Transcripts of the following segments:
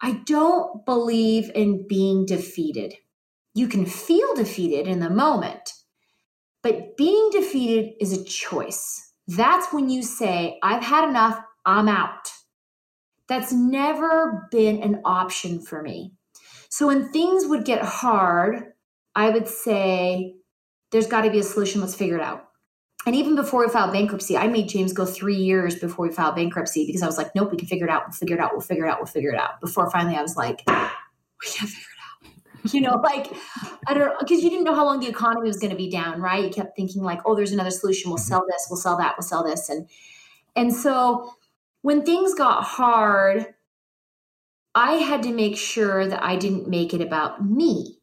I don't believe in being defeated. You can feel defeated in the moment, but being defeated is a choice. That's when you say, I've had enough, I'm out. That's never been an option for me. So when things would get hard, I would say, there's got to be a solution. Let's figure it out. And even before we filed bankruptcy, I made James go three years before we filed bankruptcy because I was like, nope, we can figure it out. We'll figure it out. We'll figure it out. We'll figure it out. Before finally I was like, we can't figure it out. You know, like, I don't know, because you didn't know how long the economy was going to be down, right? You kept thinking, like, oh, there's another solution. We'll mm-hmm. sell this. We'll sell that. We'll sell this. And, and so when things got hard, I had to make sure that I didn't make it about me.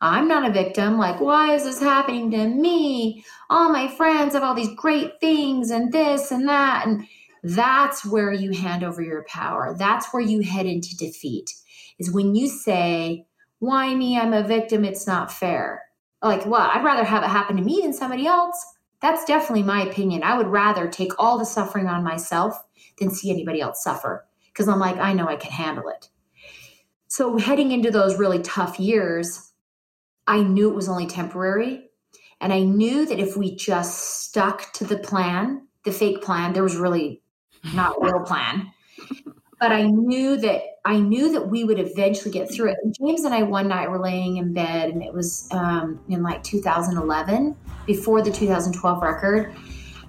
I'm not a victim. Like, why is this happening to me? All my friends have all these great things and this and that. And that's where you hand over your power. That's where you head into defeat, is when you say, why me? I'm a victim. It's not fair. Like? Well, I'd rather have it happen to me than somebody else. That's definitely my opinion. I would rather take all the suffering on myself than see anybody else suffer because I'm like, I know I can handle it. So, heading into those really tough years, I knew it was only temporary. And I knew that if we just stuck to the plan, the fake plan, there was really not real plan. But I knew that I knew that we would eventually get through it. James and I one night were laying in bed, and it was um, in like 2011, before the 2012 record.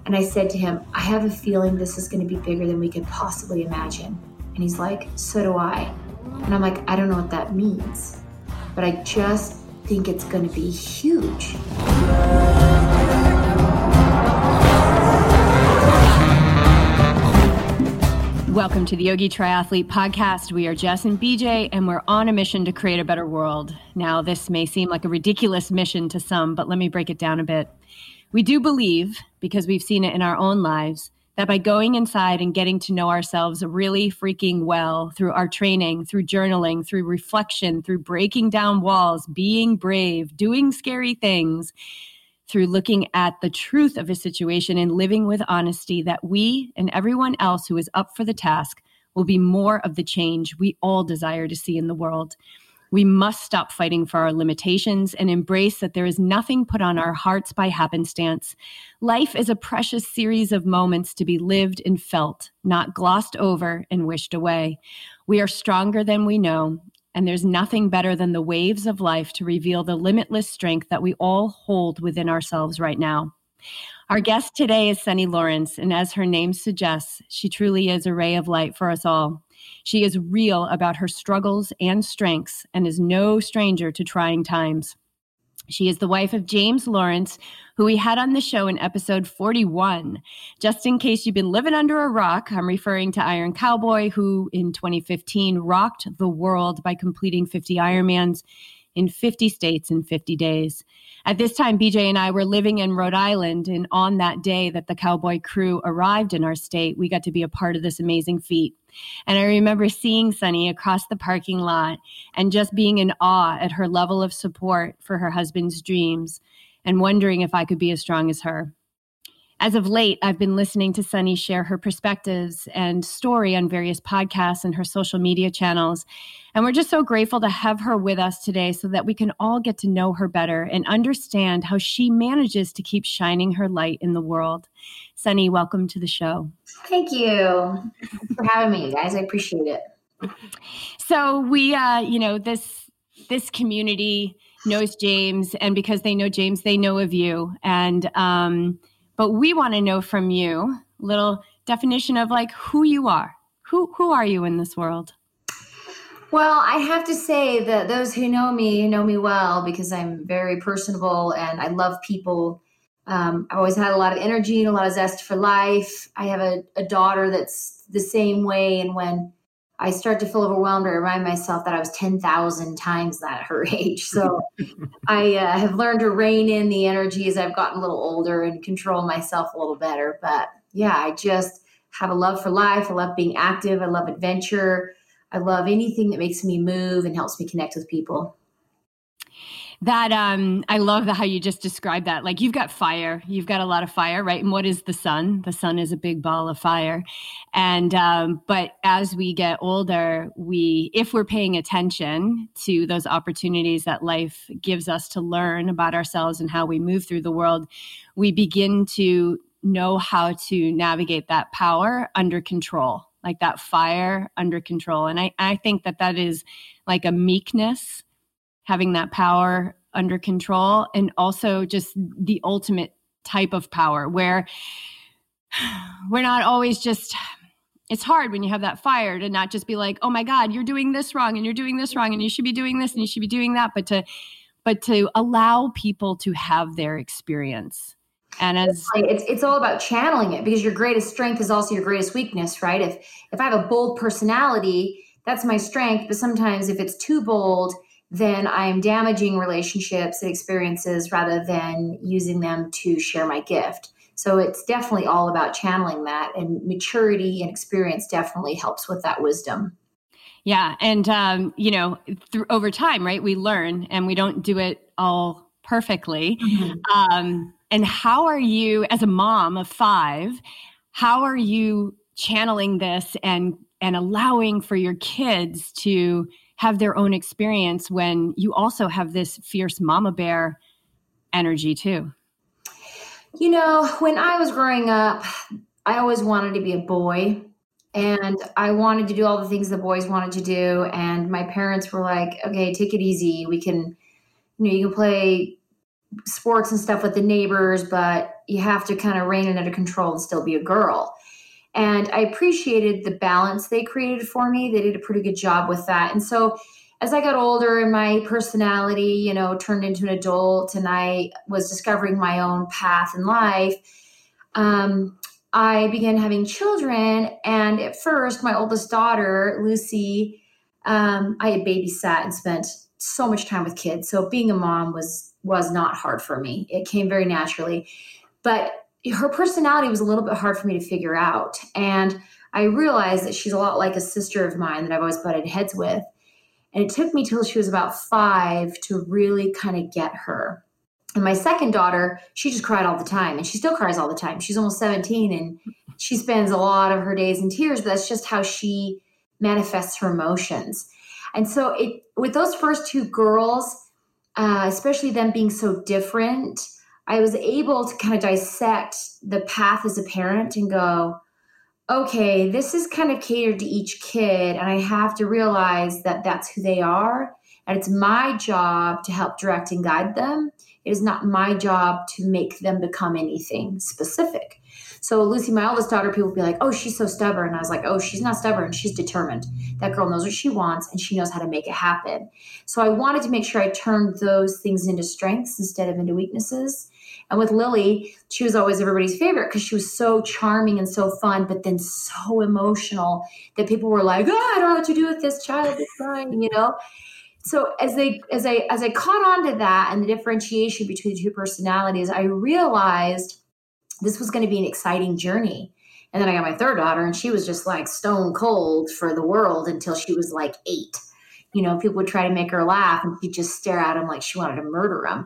And I said to him, I have a feeling this is going to be bigger than we could possibly imagine. And he's like, So do I. And I'm like, I don't know what that means, but I just think it's going to be huge. Welcome to the Yogi Triathlete Podcast. We are Jess and BJ, and we're on a mission to create a better world. Now, this may seem like a ridiculous mission to some, but let me break it down a bit. We do believe, because we've seen it in our own lives, that by going inside and getting to know ourselves really freaking well through our training, through journaling, through reflection, through breaking down walls, being brave, doing scary things, through looking at the truth of a situation and living with honesty, that we and everyone else who is up for the task will be more of the change we all desire to see in the world. We must stop fighting for our limitations and embrace that there is nothing put on our hearts by happenstance. Life is a precious series of moments to be lived and felt, not glossed over and wished away. We are stronger than we know, and there's nothing better than the waves of life to reveal the limitless strength that we all hold within ourselves right now. Our guest today is Sunny Lawrence, and as her name suggests, she truly is a ray of light for us all. She is real about her struggles and strengths and is no stranger to trying times. She is the wife of James Lawrence, who we had on the show in episode 41. Just in case you've been living under a rock, I'm referring to Iron Cowboy, who in 2015 rocked the world by completing 50 Ironmans in 50 states in 50 days. At this time, BJ and I were living in Rhode Island, and on that day that the cowboy crew arrived in our state, we got to be a part of this amazing feat. And I remember seeing Sunny across the parking lot and just being in awe at her level of support for her husband's dreams and wondering if I could be as strong as her. As of late, I've been listening to Sunny share her perspectives and story on various podcasts and her social media channels. And we're just so grateful to have her with us today so that we can all get to know her better and understand how she manages to keep shining her light in the world. Sunny, welcome to the show. Thank you for having me, guys. I appreciate it. So we, uh, you know, this this community knows James, and because they know James, they know of you. And um, but we want to know from you little definition of like who you are. Who who are you in this world? Well, I have to say that those who know me know me well because I'm very personable and I love people. Um, I've always had a lot of energy and a lot of zest for life. I have a, a daughter that's the same way, and when I start to feel overwhelmed, I remind myself that I was 10,000 times that her age. So I uh, have learned to rein in the energy as I've gotten a little older and control myself a little better. But yeah, I just have a love for life. I love being active. I love adventure. I love anything that makes me move and helps me connect with people. That um i love the, how you just described that. Like you've got fire. You've got a lot of fire right? And what is the sun? The sun is a big ball of fire. And um but as we get older we if we're paying attention to those opportunities that life gives us to learn about ourselves and how we move through the world we begin to know how to navigate that power under control like that fire under control. And i i think that that is like a meekness having that power under control and also just the ultimate type of power where we're not always just it's hard when you have that fire to not just be like oh my god you're doing this wrong and you're doing this wrong and you should be doing this and you should be doing that but to but to allow people to have their experience. And as it's it's all about channeling it because your greatest strength is also your greatest weakness right? If if i have a bold personality that's my strength. But sometimes if it's too bold then I'm damaging relationships and experiences rather than using them to share my gift. So it's definitely all about channeling that, and maturity and experience definitely helps with that wisdom. Yeah, and um, you know, through over time, right? We learn, and we don't do it all perfectly. Mm-hmm. Um, and how are you, as a mom of five, how are you channeling this and and allowing for your kids to have their own experience when you also have this fierce mama bear energy too? You know, when I was growing up, I always wanted to be a boy and I wanted to do all the things the boys wanted to do. And my parents were like, okay, take it easy. We can, you know, you can play sports and stuff with the neighbors, but you have to kind of rein it under control and still be a girl. And I appreciated the balance they created for me. They did a pretty good job with that. And so as I got older and my personality, you know, turned into an adult and I was discovering my own path in life, um, I began having children. And at first, my oldest daughter, Lucy, um, I had babysat and spent so much time with kids. So being a mom was was not hard for me. It came very naturally. But her personality was a little bit hard for me to figure out. And I realized that she's a lot like a sister of mine that I've always butted heads with. And it took me till she was about five to really kind of get her. And my second daughter, she just cried all the time and she still cries all the time. She's almost 17 and she spends a lot of her days in tears, that's just how she manifests her emotions. And so it with those first two girls, uh, especially them being so different, I was able to kind of dissect the path as a parent and go, okay, this is kind of catered to each kid, and I have to realize that that's who they are. And it's my job to help direct and guide them. It is not my job to make them become anything specific. So Lucy, my oldest daughter, people be like, "Oh, she's so stubborn." I was like, "Oh, she's not stubborn. She's determined. That girl knows what she wants, and she knows how to make it happen." So I wanted to make sure I turned those things into strengths instead of into weaknesses. And with Lily, she was always everybody's favorite because she was so charming and so fun, but then so emotional that people were like, "Oh, I don't know what to do with this child. It's crying," you know. So as they as I as I caught on to that and the differentiation between the two personalities, I realized this was going to be an exciting journey. And then I got my third daughter, and she was just like stone cold for the world until she was like eight you know, people would try to make her laugh and she'd just stare at him like she wanted to murder him.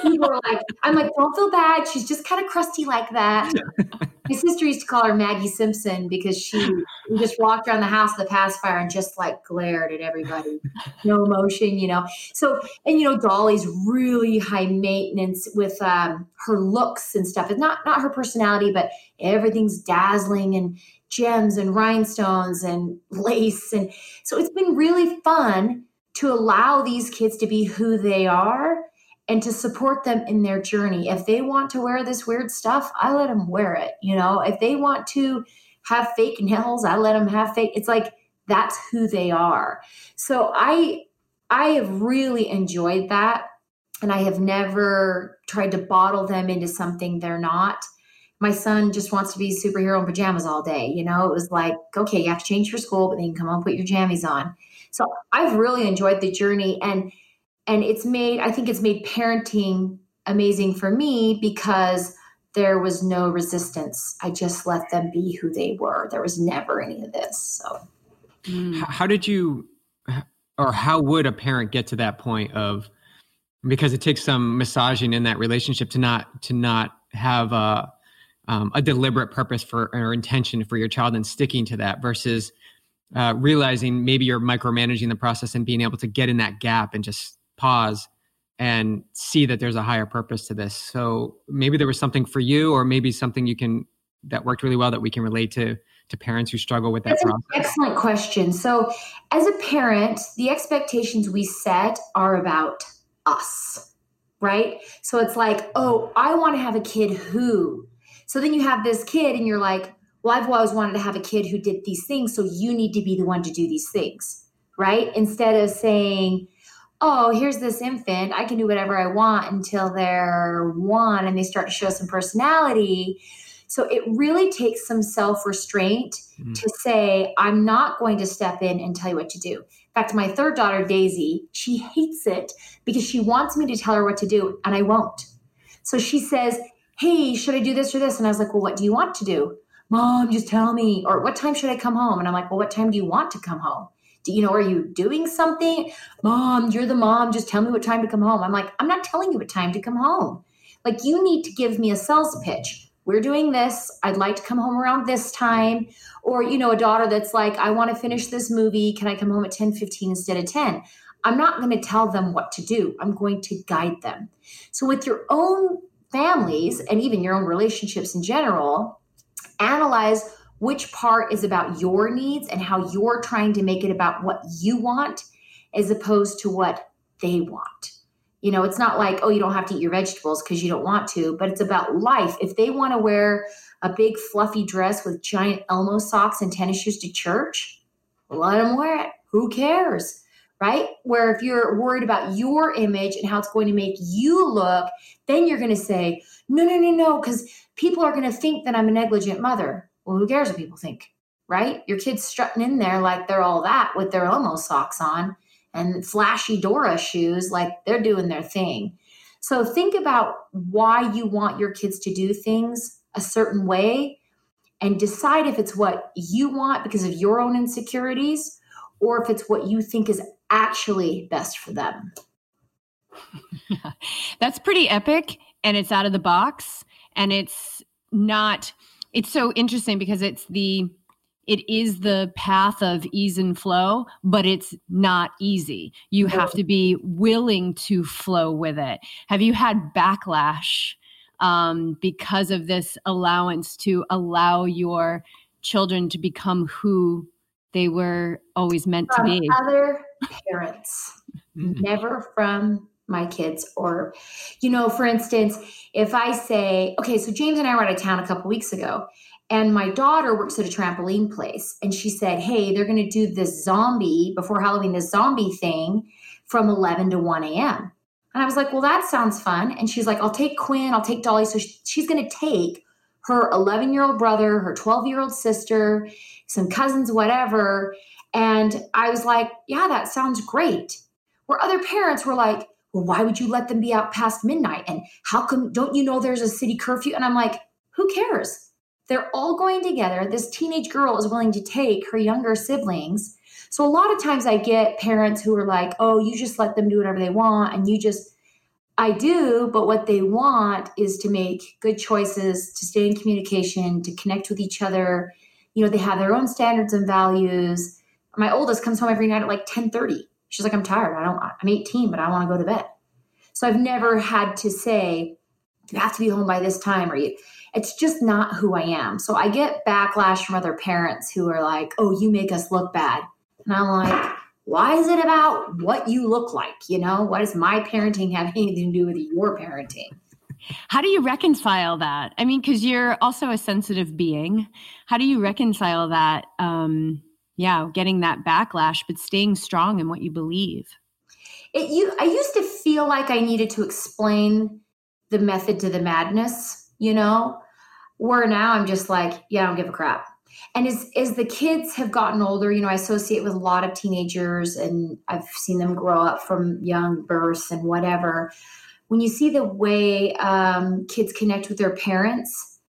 people were like, I'm like, don't feel bad. She's just kind of crusty like that. My sister used to call her Maggie Simpson because she just walked around the house with a pacifier and just like glared at everybody. No emotion, you know. So, and you know, Dolly's really high maintenance with um, her looks and stuff. It's not not her personality, but everything's dazzling and gems and rhinestones and lace. And so it's been really fun to allow these kids to be who they are and to support them in their journey. If they want to wear this weird stuff, I let them wear it. You know, if they want to have fake nails, I let them have fake. It's like that's who they are. So I I have really enjoyed that and I have never tried to bottle them into something they're not my son just wants to be superhero in pajamas all day. You know, it was like, okay, you have to change for school, but then you come home, put your jammies on. So I've really enjoyed the journey and and it's made, I think it's made parenting amazing for me because there was no resistance. I just let them be who they were. There was never any of this. So mm. how did you or how would a parent get to that point of because it takes some massaging in that relationship to not to not have a um, a deliberate purpose for or intention for your child and sticking to that versus uh, realizing maybe you're micromanaging the process and being able to get in that gap and just pause and see that there's a higher purpose to this. So maybe there was something for you, or maybe something you can that worked really well that we can relate to to parents who struggle with that That's process. excellent question. So as a parent, the expectations we set are about us, right? So it's like, oh, I want to have a kid who. So then you have this kid, and you're like, well, I've always wanted to have a kid who did these things, so you need to be the one to do these things, right? Instead of saying, oh, here's this infant, I can do whatever I want until they're one and they start to show some personality. So it really takes some self restraint mm. to say, I'm not going to step in and tell you what to do. In fact, my third daughter, Daisy, she hates it because she wants me to tell her what to do and I won't. So she says, Hey, should I do this or this? And I was like, Well, what do you want to do? Mom, just tell me. Or what time should I come home? And I'm like, Well, what time do you want to come home? Do you know, are you doing something? Mom, you're the mom. Just tell me what time to come home. I'm like, I'm not telling you what time to come home. Like, you need to give me a sales pitch we're doing this. I'd like to come home around this time. Or, you know, a daughter that's like, I want to finish this movie. Can I come home at 10 15 instead of 10? I'm not going to tell them what to do. I'm going to guide them. So, with your own families and even your own relationships in general, analyze which part is about your needs and how you're trying to make it about what you want as opposed to what they want. You know, it's not like, oh, you don't have to eat your vegetables because you don't want to, but it's about life. If they want to wear a big fluffy dress with giant Elmo socks and tennis shoes to church, let them wear it. Who cares? Right? Where if you're worried about your image and how it's going to make you look, then you're going to say, no, no, no, no, because people are going to think that I'm a negligent mother. Well, who cares what people think? Right? Your kid's strutting in there like they're all that with their Elmo socks on and flashy Dora shoes, like they're doing their thing. So think about why you want your kids to do things a certain way and decide if it's what you want because of your own insecurities or if it's what you think is actually best for them. That's pretty epic and it's out of the box and it's not it's so interesting because it's the it is the path of ease and flow, but it's not easy. You have to be willing to flow with it. Have you had backlash um, because of this allowance to allow your children to become who they were always meant from to be? Other parents, mm-hmm. never from my kids or you know for instance if i say okay so james and i were out of town a couple weeks ago and my daughter works at a trampoline place. And she said, Hey, they're going to do this zombie before Halloween, this zombie thing from 11 to 1 a.m. And I was like, Well, that sounds fun. And she's like, I'll take Quinn, I'll take Dolly. So she's going to take her 11 year old brother, her 12 year old sister, some cousins, whatever. And I was like, Yeah, that sounds great. Where other parents were like, Well, why would you let them be out past midnight? And how come, don't you know there's a city curfew? And I'm like, Who cares? They're all going together. This teenage girl is willing to take her younger siblings. So a lot of times I get parents who are like, oh, you just let them do whatever they want. And you just, I do, but what they want is to make good choices, to stay in communication, to connect with each other. You know, they have their own standards and values. My oldest comes home every night at like 1030. She's like, I'm tired. I don't, I'm 18, but I want to go to bed. So I've never had to say, you have to be home by this time or you it's just not who I am. So I get backlash from other parents who are like, oh, you make us look bad. And I'm like, why is it about what you look like? You know, what does my parenting have anything to do with your parenting? How do you reconcile that? I mean, because you're also a sensitive being. How do you reconcile that? Um, yeah, getting that backlash, but staying strong in what you believe. It, you, I used to feel like I needed to explain the method to the madness, you know, where now I'm just like, yeah, I don't give a crap. And as as the kids have gotten older, you know, I associate with a lot of teenagers and I've seen them grow up from young birth and whatever. When you see the way um, kids connect with their parents,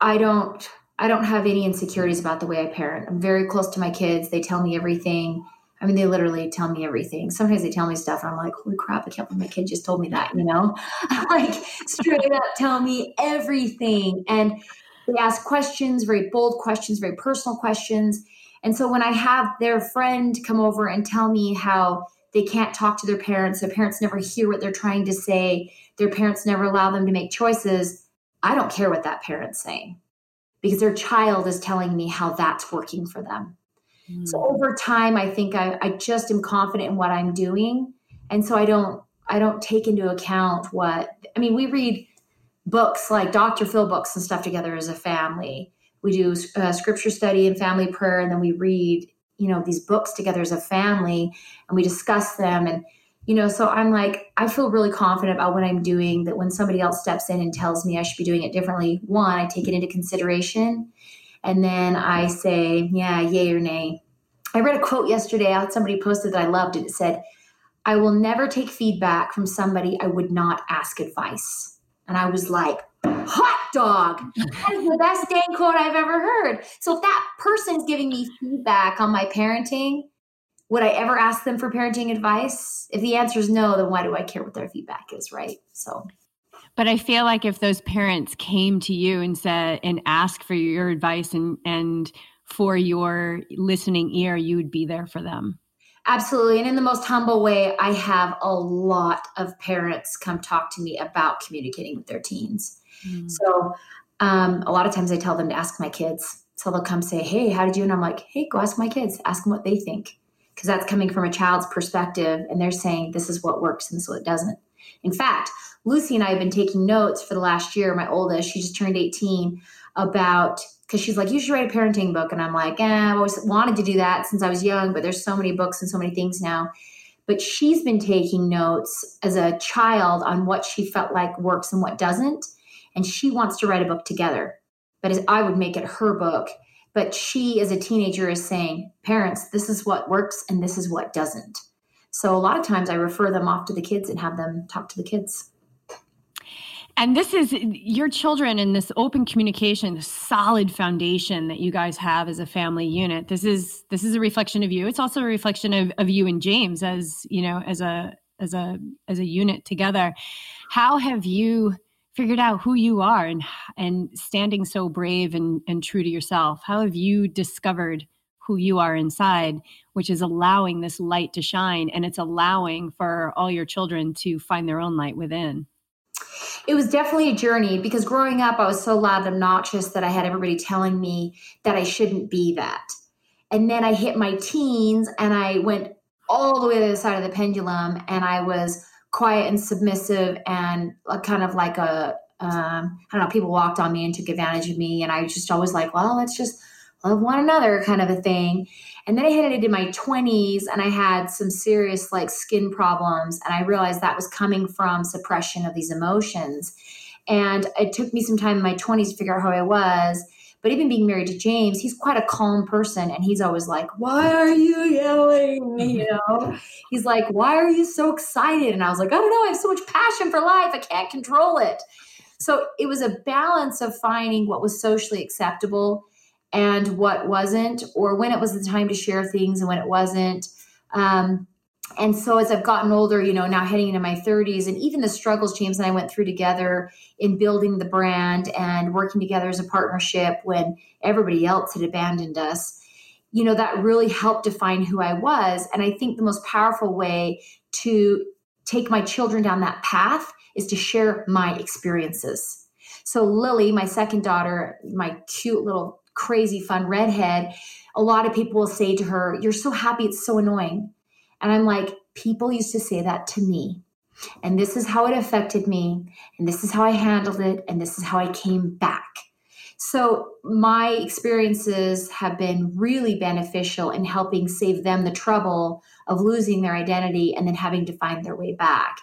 I don't I don't have any insecurities about the way I parent. I'm very close to my kids. They tell me everything. I mean, they literally tell me everything. Sometimes they tell me stuff, and I'm like, "Holy crap! I can't believe my kid just told me that." You know, like straight up tell me everything, and they ask questions, very bold questions, very personal questions. And so when I have their friend come over and tell me how they can't talk to their parents, their parents never hear what they're trying to say, their parents never allow them to make choices, I don't care what that parent's saying because their child is telling me how that's working for them. Mm. So over time, I think I, I just am confident in what I'm doing. And so I don't I don't take into account what I mean, we read books like Dr. Phil books and stuff together as a family. We do uh, scripture study and family prayer, and then we read, you know, these books together as a family, and we discuss them. And you know, so I'm like, I feel really confident about what I'm doing. That when somebody else steps in and tells me I should be doing it differently, one, I take it into consideration, and then I say, yeah, yay or nay. I read a quote yesterday. Somebody posted that I loved it. It said, "I will never take feedback from somebody I would not ask advice." And I was like, hot dog. That is the best dang quote I've ever heard. So if that person's giving me feedback on my parenting, would I ever ask them for parenting advice? If the answer is no, then why do I care what their feedback is, right? So but I feel like if those parents came to you and said and asked for your advice and and for your listening ear, you would be there for them. Absolutely. And in the most humble way, I have a lot of parents come talk to me about communicating with their teens. Mm. So um, a lot of times I tell them to ask my kids. So they'll come say, Hey, how did you? And I'm like, Hey, go ask my kids, ask them what they think. Because that's coming from a child's perspective. And they're saying, This is what works and this is what doesn't. In fact, Lucy and I have been taking notes for the last year. My oldest, she just turned 18, about because she's like, you should write a parenting book. And I'm like, eh, I've always wanted to do that since I was young, but there's so many books and so many things now. But she's been taking notes as a child on what she felt like works and what doesn't. And she wants to write a book together. But as I would make it her book. But she, as a teenager, is saying, parents, this is what works and this is what doesn't. So a lot of times I refer them off to the kids and have them talk to the kids. And this is your children and this open communication, the solid foundation that you guys have as a family unit. This is this is a reflection of you. It's also a reflection of, of you and James as you know as a as a as a unit together. How have you figured out who you are and and standing so brave and, and true to yourself? How have you discovered who you are inside, which is allowing this light to shine and it's allowing for all your children to find their own light within? It was definitely a journey because growing up, I was so loud and obnoxious that I had everybody telling me that I shouldn't be that. And then I hit my teens and I went all the way to the side of the pendulum and I was quiet and submissive and kind of like a um, I don't know, people walked on me and took advantage of me. And I was just always like, well, let's just love one another kind of a thing. And then I hit it into my 20s and I had some serious like skin problems. And I realized that was coming from suppression of these emotions. And it took me some time in my 20s to figure out who I was. But even being married to James, he's quite a calm person. And he's always like, Why are you yelling? You know, he's like, Why are you so excited? And I was like, I don't know. I have so much passion for life. I can't control it. So it was a balance of finding what was socially acceptable and what wasn't, or when it was the time to share things and when it wasn't. Um, and so as I've gotten older, you know, now heading into my 30s, and even the struggles James and I went through together in building the brand and working together as a partnership when everybody else had abandoned us, you know, that really helped define who I was. And I think the most powerful way to take my children down that path is to share my experiences. So Lily, my second daughter, my cute little crazy fun redhead, a lot of people will say to her, You're so happy, it's so annoying. And I'm like, People used to say that to me. And this is how it affected me. And this is how I handled it. And this is how I came back. So, my experiences have been really beneficial in helping save them the trouble of losing their identity and then having to find their way back.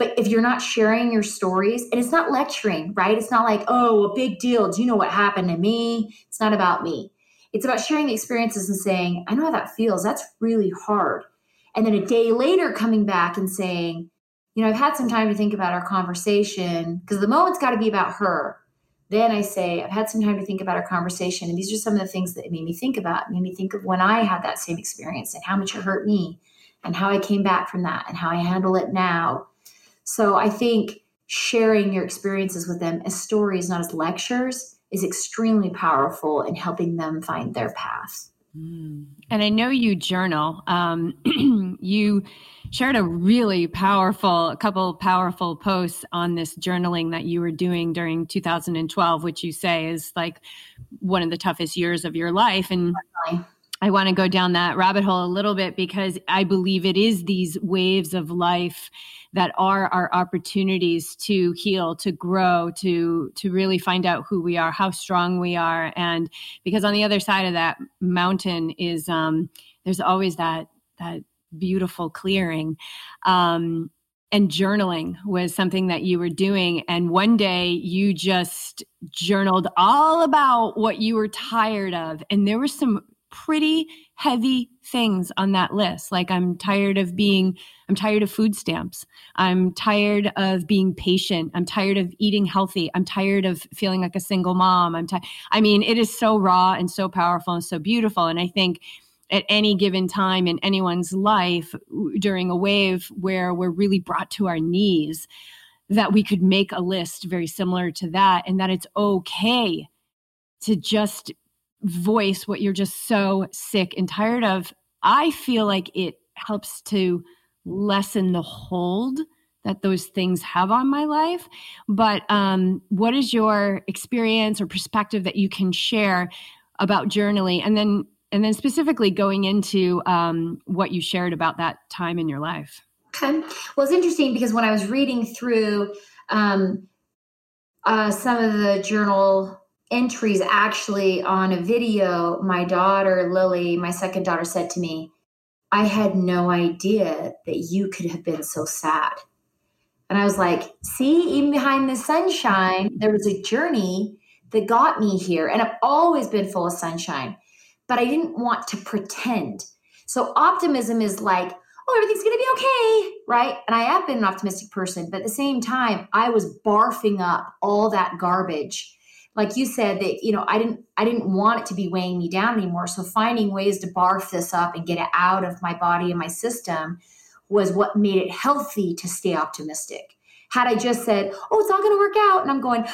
But if you're not sharing your stories, and it's not lecturing, right? It's not like, oh, a big deal. Do you know what happened to me? It's not about me. It's about sharing the experiences and saying, I know how that feels. That's really hard. And then a day later, coming back and saying, you know, I've had some time to think about our conversation because the moment's got to be about her. then I say, I've had some time to think about our conversation. And these are some of the things that made me think about. It made me think of when I had that same experience and how much it hurt me and how I came back from that and how I handle it now. So I think sharing your experiences with them as stories, not as lectures, is extremely powerful in helping them find their path. Mm. And I know you journal. Um, you shared a really powerful, a couple powerful posts on this journaling that you were doing during 2012, which you say is like one of the toughest years of your life. And I want to go down that rabbit hole a little bit because I believe it is these waves of life that are our opportunities to heal to grow to to really find out who we are how strong we are. And because on the other side of that mountain is um there's always that that beautiful clearing. Um and journaling was something that you were doing. And one day you just journaled all about what you were tired of. And there were some pretty heavy things on that list. Like I'm tired of being, I'm tired of food stamps. I'm tired of being patient. I'm tired of eating healthy. I'm tired of feeling like a single mom. I'm tired. I mean, it is so raw and so powerful and so beautiful. And I think at any given time in anyone's life during a wave where we're really brought to our knees, that we could make a list very similar to that and that it's okay to just voice what you're just so sick and tired of, I feel like it helps to lessen the hold that those things have on my life. But um, what is your experience or perspective that you can share about journaling, and then and then specifically going into um, what you shared about that time in your life? Okay. Well, it's interesting because when I was reading through um, uh, some of the journal entries actually on a video my daughter lily my second daughter said to me i had no idea that you could have been so sad. And i was like see even behind the sunshine there was a journey that got me here and i've always been full of sunshine but i didn't want to pretend. So optimism is like oh everything's going to be okay right? And i have been an optimistic person but at the same time i was barfing up all that garbage like you said that you know i didn't i didn't want it to be weighing me down anymore. So finding ways to barf this up and get it out of my body and my system was what made it healthy to stay optimistic. Had i just said oh it's all going to work out and i'm going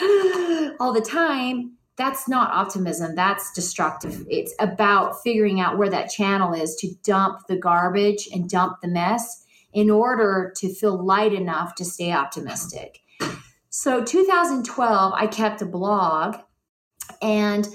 all the time that's not optimism. That's destructive. It's about figuring out where that channel is to dump the garbage and dump the mess in order to feel light enough to stay optimistic so 2012, I kept a blog, and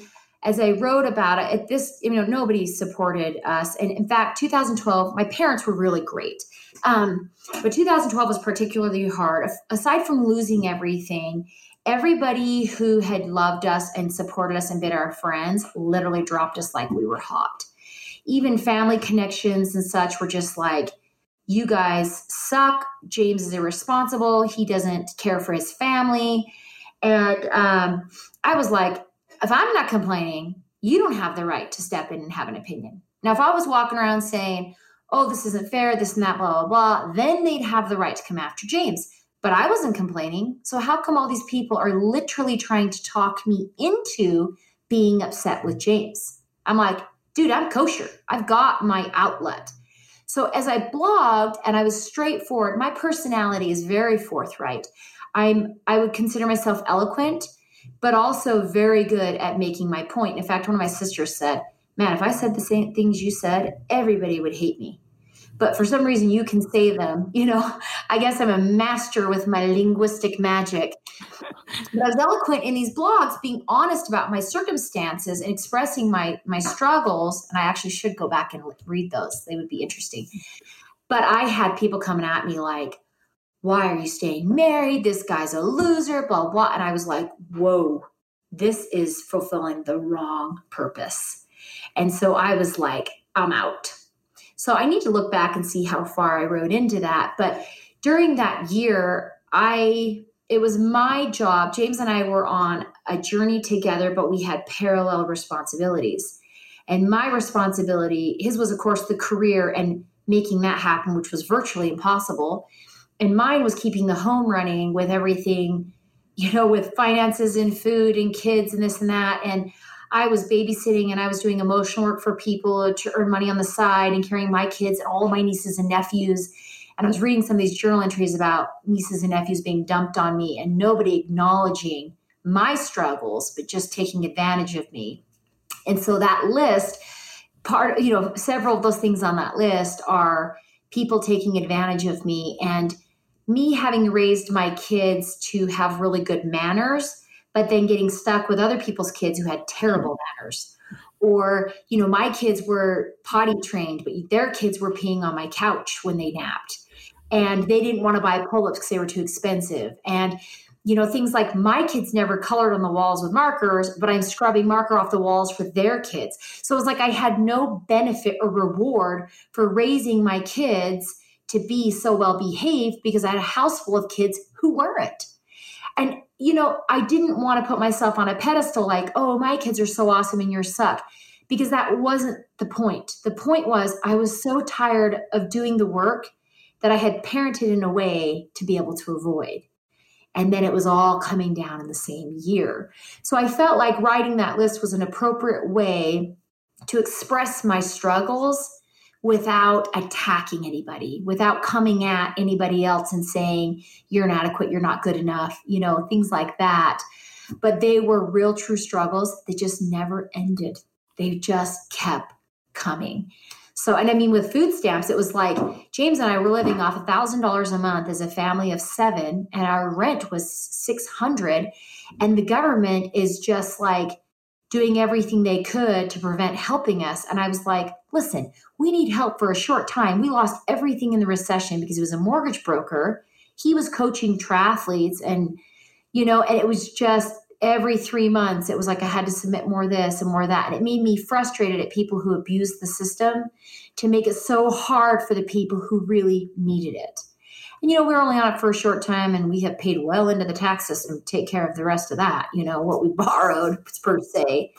as I wrote about it, at this, you know, nobody supported us. And in fact, 2012, my parents were really great. Um, but 2012 was particularly hard. Aside from losing everything, everybody who had loved us and supported us and been our friends literally dropped us like we were hot. Even family connections and such were just like, you guys suck. James is irresponsible. He doesn't care for his family. And um, I was like, if I'm not complaining, you don't have the right to step in and have an opinion. Now, if I was walking around saying, oh, this isn't fair, this and that, blah, blah, blah, then they'd have the right to come after James. But I wasn't complaining. So, how come all these people are literally trying to talk me into being upset with James? I'm like, dude, I'm kosher. I've got my outlet. So as I blogged and I was straightforward, my personality is very forthright. I'm I would consider myself eloquent, but also very good at making my point. In fact, one of my sisters said, "Man, if I said the same things you said, everybody would hate me." but for some reason you can say them. You know, I guess I'm a master with my linguistic magic. But I was eloquent in these blogs, being honest about my circumstances and expressing my my struggles. And I actually should go back and read those; they would be interesting. But I had people coming at me like, "Why are you staying married? This guy's a loser." Blah blah. And I was like, "Whoa, this is fulfilling the wrong purpose." And so I was like, "I'm out." So I need to look back and see how far I rode into that. But during that year, I it was my job. James and I were on a journey together, but we had parallel responsibilities. And my responsibility, his was, of course, the career and making that happen, which was virtually impossible. And mine was keeping the home running with everything you know, with finances and food and kids and this and that. And I was babysitting and I was doing emotional work for people to earn money on the side and carrying my kids and all my nieces and nephews. I was reading some of these journal entries about nieces and nephews being dumped on me and nobody acknowledging my struggles, but just taking advantage of me. And so that list, part, you know, several of those things on that list are people taking advantage of me and me having raised my kids to have really good manners, but then getting stuck with other people's kids who had terrible manners. Or, you know, my kids were potty trained, but their kids were peeing on my couch when they napped. And they didn't want to buy pull ups because they were too expensive. And you know, things like my kids never colored on the walls with markers, but I'm scrubbing marker off the walls for their kids. So it was like I had no benefit or reward for raising my kids to be so well behaved because I had a house full of kids who weren't. And, you know, I didn't want to put myself on a pedestal like, oh, my kids are so awesome and yours suck, because that wasn't the point. The point was I was so tired of doing the work that I had parented in a way to be able to avoid and then it was all coming down in the same year. So I felt like writing that list was an appropriate way to express my struggles without attacking anybody, without coming at anybody else and saying, you're inadequate, you're not good enough, you know, things like that. But they were real, true struggles that just never ended. They just kept coming. So, and I mean, with food stamps, it was like James and I were living off a thousand dollars a month as a family of seven, and our rent was six hundred, and the government is just like doing everything they could to prevent helping us. And I was like, listen, we need help for a short time. We lost everything in the recession because he was a mortgage broker. He was coaching triathletes, and you know, and it was just every three months it was like i had to submit more this and more that. And it made me frustrated at people who abused the system to make it so hard for the people who really needed it. And you know we are only on it for a short time and we have paid well into the tax system to take care of the rest of that you know what we borrowed per se.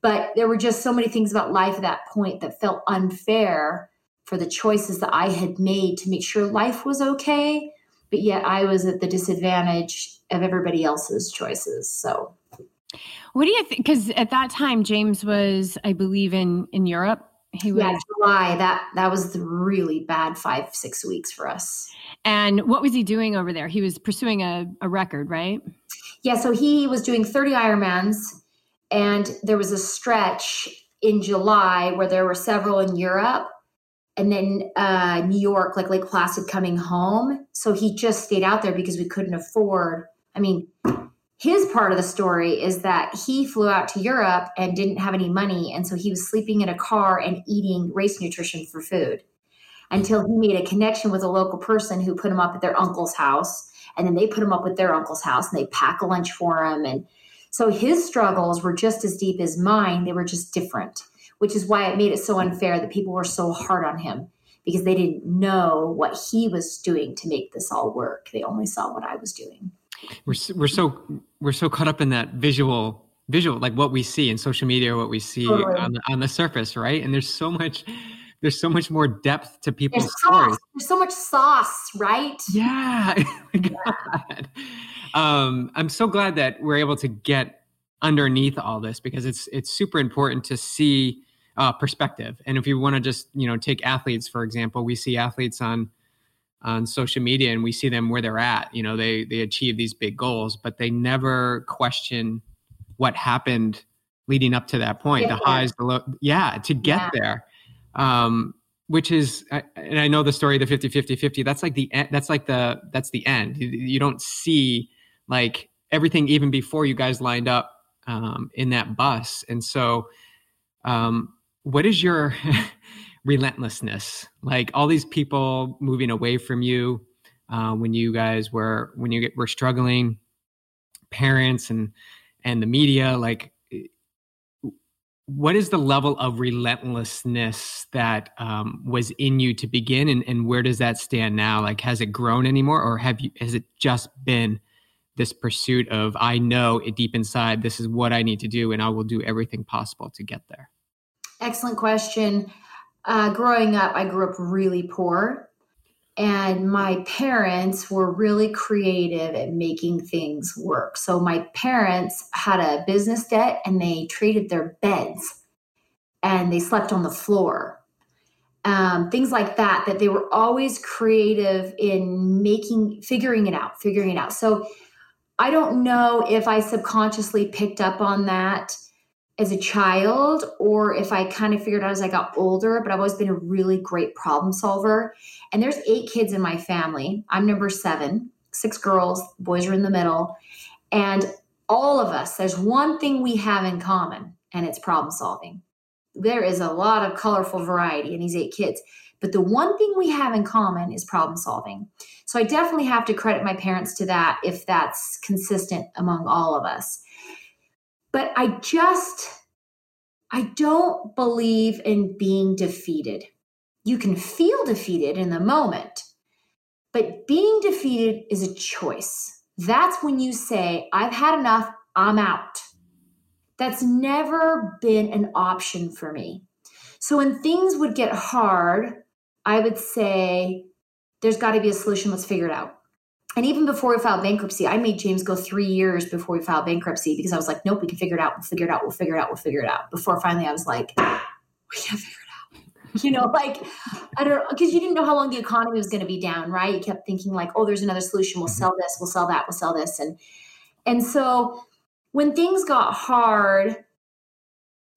But there were just so many things about life at that point that felt unfair for the choices that i had made to make sure life was okay but yet i was at the disadvantage of everybody else's choices. So, what do you think? Because at that time, James was, I believe, in in Europe. He was yeah, July. That that was the really bad five six weeks for us. And what was he doing over there? He was pursuing a, a record, right? Yeah. So he was doing thirty Ironmans, and there was a stretch in July where there were several in Europe and then uh, New York, like Lake Placid, coming home. So he just stayed out there because we couldn't afford I mean, his part of the story is that he flew out to Europe and didn't have any money. And so he was sleeping in a car and eating race nutrition for food until he made a connection with a local person who put him up at their uncle's house. And then they put him up with their uncle's house and they pack a lunch for him. And so his struggles were just as deep as mine, they were just different, which is why it made it so unfair that people were so hard on him because they didn't know what he was doing to make this all work. They only saw what I was doing we're we're so we're so caught up in that visual visual like what we see in social media what we see totally. on the, on the surface right and there's so much there's so much more depth to people's there's stories sauce. there's so much sauce right yeah, yeah. um i'm so glad that we're able to get underneath all this because it's it's super important to see uh, perspective. And if you want to just you know take athletes for example we see athletes on on social media and we see them where they're at. You know they they achieve these big goals but they never question what happened leading up to that point. The highs the low yeah to get yeah. there. Um which is and i know the story of the 50 50 50 that's like the end that's like the that's the end. You don't see like everything even before you guys lined up um, in that bus. And so um what is your relentlessness? Like all these people moving away from you uh, when you guys were when you were struggling parents and and the media like what is the level of relentlessness that um, was in you to begin and, and where does that stand now? Like has it grown anymore or have you has it just been this pursuit of i know it deep inside this is what i need to do and i will do everything possible to get there excellent question uh, growing up, I grew up really poor. and my parents were really creative at making things work. So my parents had a business debt and they traded their beds and they slept on the floor. Um, things like that, that they were always creative in making, figuring it out, figuring it out. So I don't know if I subconsciously picked up on that as a child or if I kind of figured out as I got older, but I've always been a really great problem solver. And there's eight kids in my family. I'm number seven, six girls, boys are in the middle. And all of us, there's one thing we have in common, and it's problem solving. There is a lot of colorful variety in these eight kids. But the one thing we have in common is problem solving. So I definitely have to credit my parents to that if that's consistent among all of us. But I just, I don't believe in being defeated. You can feel defeated in the moment, but being defeated is a choice. That's when you say, I've had enough, I'm out. That's never been an option for me. So when things would get hard, I would say, there's got to be a solution, let's figure it out. And even before we filed bankruptcy, I made James go three years before we filed bankruptcy because I was like, nope, we can figure it out. We'll figure it out. We'll figure it out. We'll figure it out. Before finally I was like, we can't figure it out. You know, like, I don't know, because you didn't know how long the economy was going to be down, right? You kept thinking, like, oh, there's another solution. We'll mm-hmm. sell this. We'll sell that. We'll sell this. And, and so when things got hard,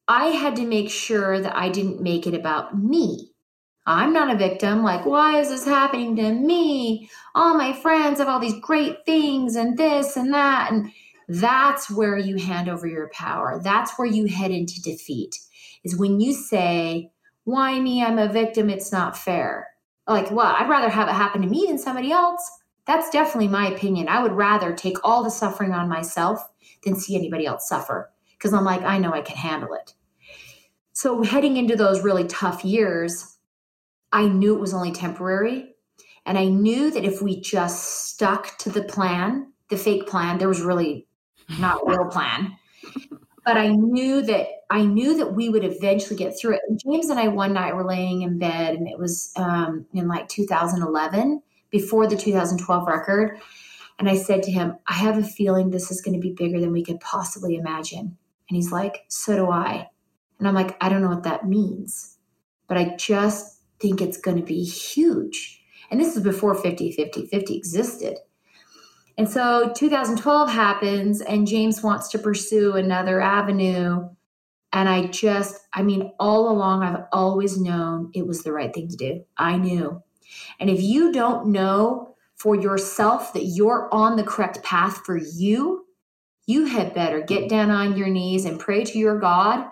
I had to make sure that I didn't make it about me I'm not a victim. Like, why is this happening to me? All my friends have all these great things and this and that. And that's where you hand over your power. That's where you head into defeat, is when you say, why me? I'm a victim. It's not fair. Like, well, I'd rather have it happen to me than somebody else. That's definitely my opinion. I would rather take all the suffering on myself than see anybody else suffer because I'm like, I know I can handle it. So, heading into those really tough years, I knew it was only temporary. And I knew that if we just stuck to the plan, the fake plan, there was really not a real plan. But I knew that I knew that we would eventually get through it. And James and I one night were laying in bed, and it was um, in like 2011, before the 2012 record. And I said to him, I have a feeling this is going to be bigger than we could possibly imagine. And he's like, So do I. And I'm like, I don't know what that means. But I just think it's going to be huge. And this is before 50 50 50 existed. And so 2012 happens, and James wants to pursue another avenue. And I just, I mean, all along, I've always known it was the right thing to do. I knew. And if you don't know for yourself that you're on the correct path for you, you had better get down on your knees and pray to your God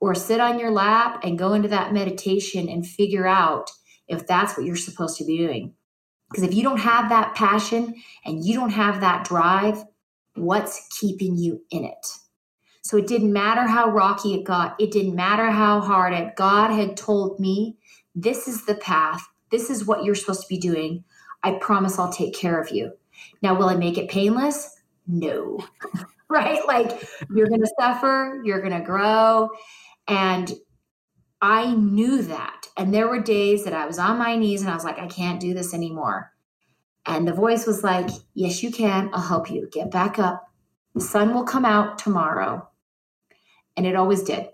or sit on your lap and go into that meditation and figure out if that's what you're supposed to be doing. Because if you don't have that passion and you don't have that drive, what's keeping you in it? So it didn't matter how rocky it got, it didn't matter how hard it. God had told me, this is the path, this is what you're supposed to be doing. I promise I'll take care of you. Now, will I make it painless? No. right? Like you're going to suffer, you're going to grow, and I knew that. And there were days that I was on my knees and I was like, I can't do this anymore. And the voice was like, Yes, you can. I'll help you. Get back up. The sun will come out tomorrow. And it always did.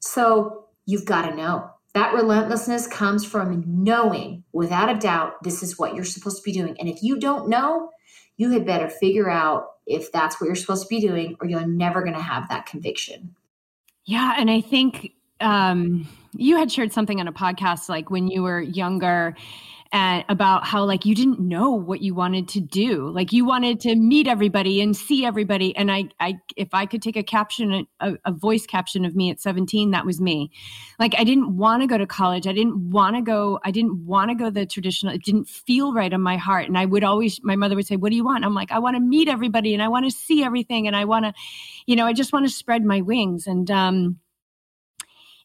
So you've got to know. That relentlessness comes from knowing without a doubt this is what you're supposed to be doing. And if you don't know, you had better figure out if that's what you're supposed to be doing, or you're never going to have that conviction. Yeah. And I think um, you had shared something on a podcast like when you were younger about how like you didn't know what you wanted to do. Like you wanted to meet everybody and see everybody. And i i if i could take a caption a, a voice caption of me at 17 that was me. Like i didn't want to go to college. I didn't want to go i didn't want to go the traditional it didn't feel right in my heart. And i would always my mother would say what do you want? I'm like i want to meet everybody and i want to see everything and i want to you know i just want to spread my wings. And um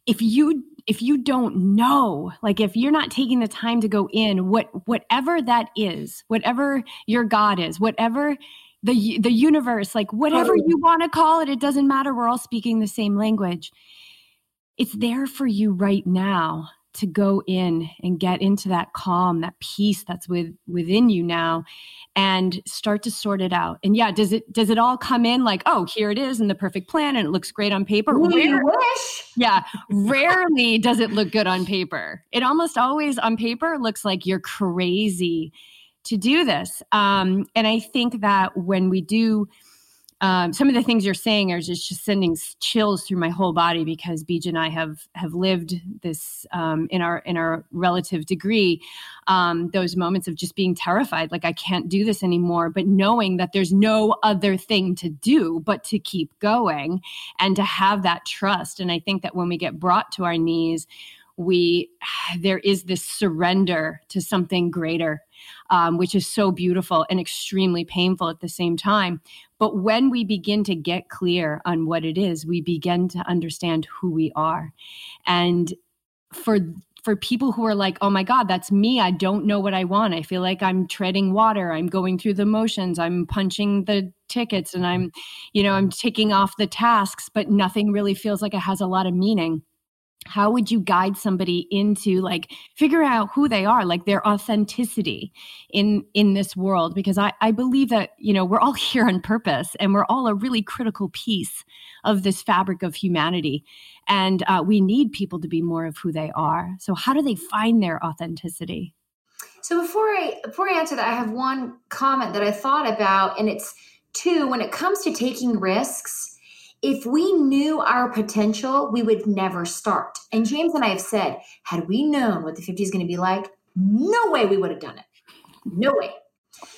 if you if you don't know like if you're not taking the time to go in what whatever that is whatever your god is whatever the the universe like whatever you want to call it it doesn't matter we're all speaking the same language. It's there for you right now to go in and get into that calm, that peace that's with within you now and start to sort it out. And yeah, does it does it all come in like, oh, here it is in the perfect plan and it looks great on paper? Ooh, Rare- wish. Yeah, rarely does it look good on paper. It almost always on paper looks like you're crazy to do this. Um, and I think that when we do um, some of the things you're saying are just, just sending chills through my whole body because Beej and I have have lived this um, in our in our relative degree. Um, those moments of just being terrified, like I can't do this anymore, but knowing that there's no other thing to do but to keep going and to have that trust. And I think that when we get brought to our knees, we there is this surrender to something greater um, which is so beautiful and extremely painful at the same time. But when we begin to get clear on what it is, we begin to understand who we are. And for for people who are like, oh my God, that's me. I don't know what I want. I feel like I'm treading water. I'm going through the motions. I'm punching the tickets and I'm, you know, I'm ticking off the tasks, but nothing really feels like it has a lot of meaning how would you guide somebody into like figure out who they are like their authenticity in in this world? Because i i believe that you know we're all here on purpose and we're all a really critical piece of this fabric of humanity. And uh, we need people to be more of who they are. So how do they find their authenticity? So before i before i answer that i have one comment that i thought about and it's two when it comes to taking risks if we knew our potential, we would never start. And James and I have said, had we known what the 50 is going to be like, no way we would have done it. No way.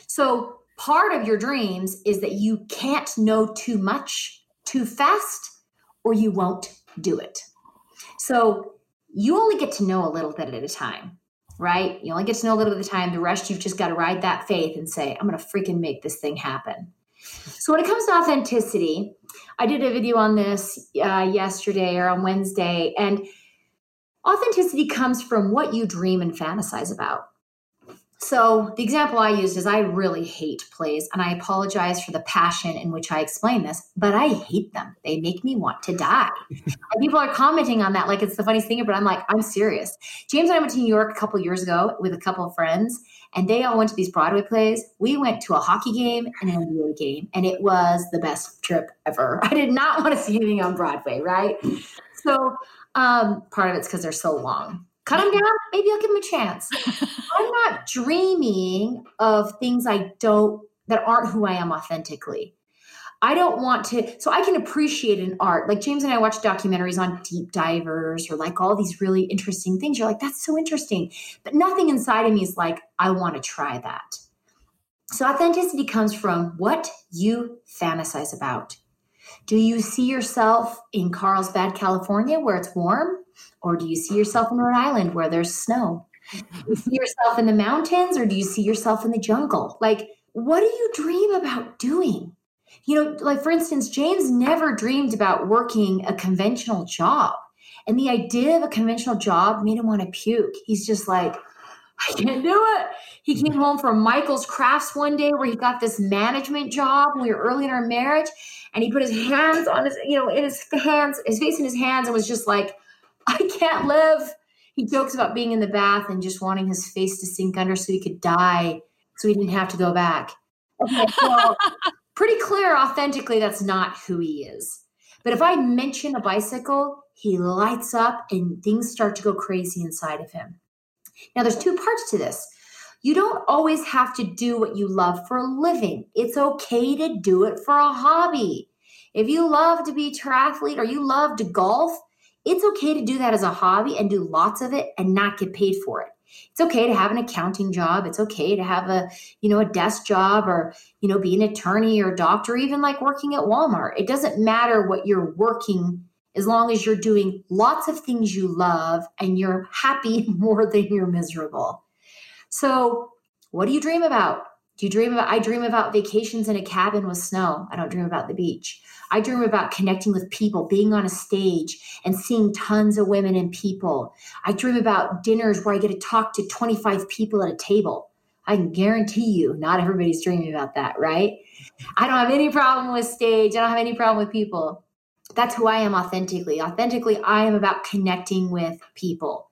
So, part of your dreams is that you can't know too much too fast or you won't do it. So, you only get to know a little bit at a time, right? You only get to know a little bit at a time. The rest, you've just got to ride that faith and say, I'm going to freaking make this thing happen. So, when it comes to authenticity, I did a video on this uh, yesterday or on Wednesday, and authenticity comes from what you dream and fantasize about. So, the example I used is I really hate plays, and I apologize for the passion in which I explain this, but I hate them. They make me want to die. and people are commenting on that like it's the funniest thing, but I'm like, I'm serious. James and I went to New York a couple years ago with a couple of friends, and they all went to these Broadway plays. We went to a hockey game and an NBA game, and it was the best trip ever. I did not want to see anything on Broadway, right? So um, part of it's because they're so long. Cut them down, maybe I'll give them a chance. I'm not dreaming of things I don't that aren't who I am authentically. I don't want to, so I can appreciate an art. Like James and I watch documentaries on deep divers or like all these really interesting things. You're like, that's so interesting. But nothing inside of me is like, I want to try that. So authenticity comes from what you fantasize about. Do you see yourself in Carlsbad, California, where it's warm? Or do you see yourself in Rhode Island where there's snow? do you see yourself in the mountains or do you see yourself in the jungle? Like, what do you dream about doing? you know, like for instance, James never dreamed about working a conventional job. And the idea of a conventional job made him want to puke. He's just like, I can't do it. He came home from Michael's Crafts one day where he got this management job. We were early in our marriage, and he put his hands on his, you know, in his hands, his face in his hands, and was just like, I can't live. He jokes about being in the bath and just wanting his face to sink under so he could die, so he didn't have to go back. Okay, well, pretty clear authentically that's not who he is. But if I mention a bicycle, he lights up and things start to go crazy inside of him. Now, there's two parts to this. You don't always have to do what you love for a living. It's okay to do it for a hobby. If you love to be a triathlete or you love to golf, it's okay to do that as a hobby and do lots of it and not get paid for it. It's okay to have an accounting job. It's okay to have a you know a desk job or you know be an attorney or doctor even like working at walmart. It doesn't matter what you're working as long as you're doing lots of things you love and you're happy more than you're miserable. So what do you dream about do you dream about i dream about vacations in a cabin with snow i don't dream about the beach I dream about connecting with people, being on a stage and seeing tons of women and people. I dream about dinners where I get to talk to 25 people at a table. I can guarantee you, not everybody's dreaming about that, right? Mm-hmm. I don't have any problem with stage. I don't have any problem with people. That's who I am authentically. Authentically, I am about connecting with people.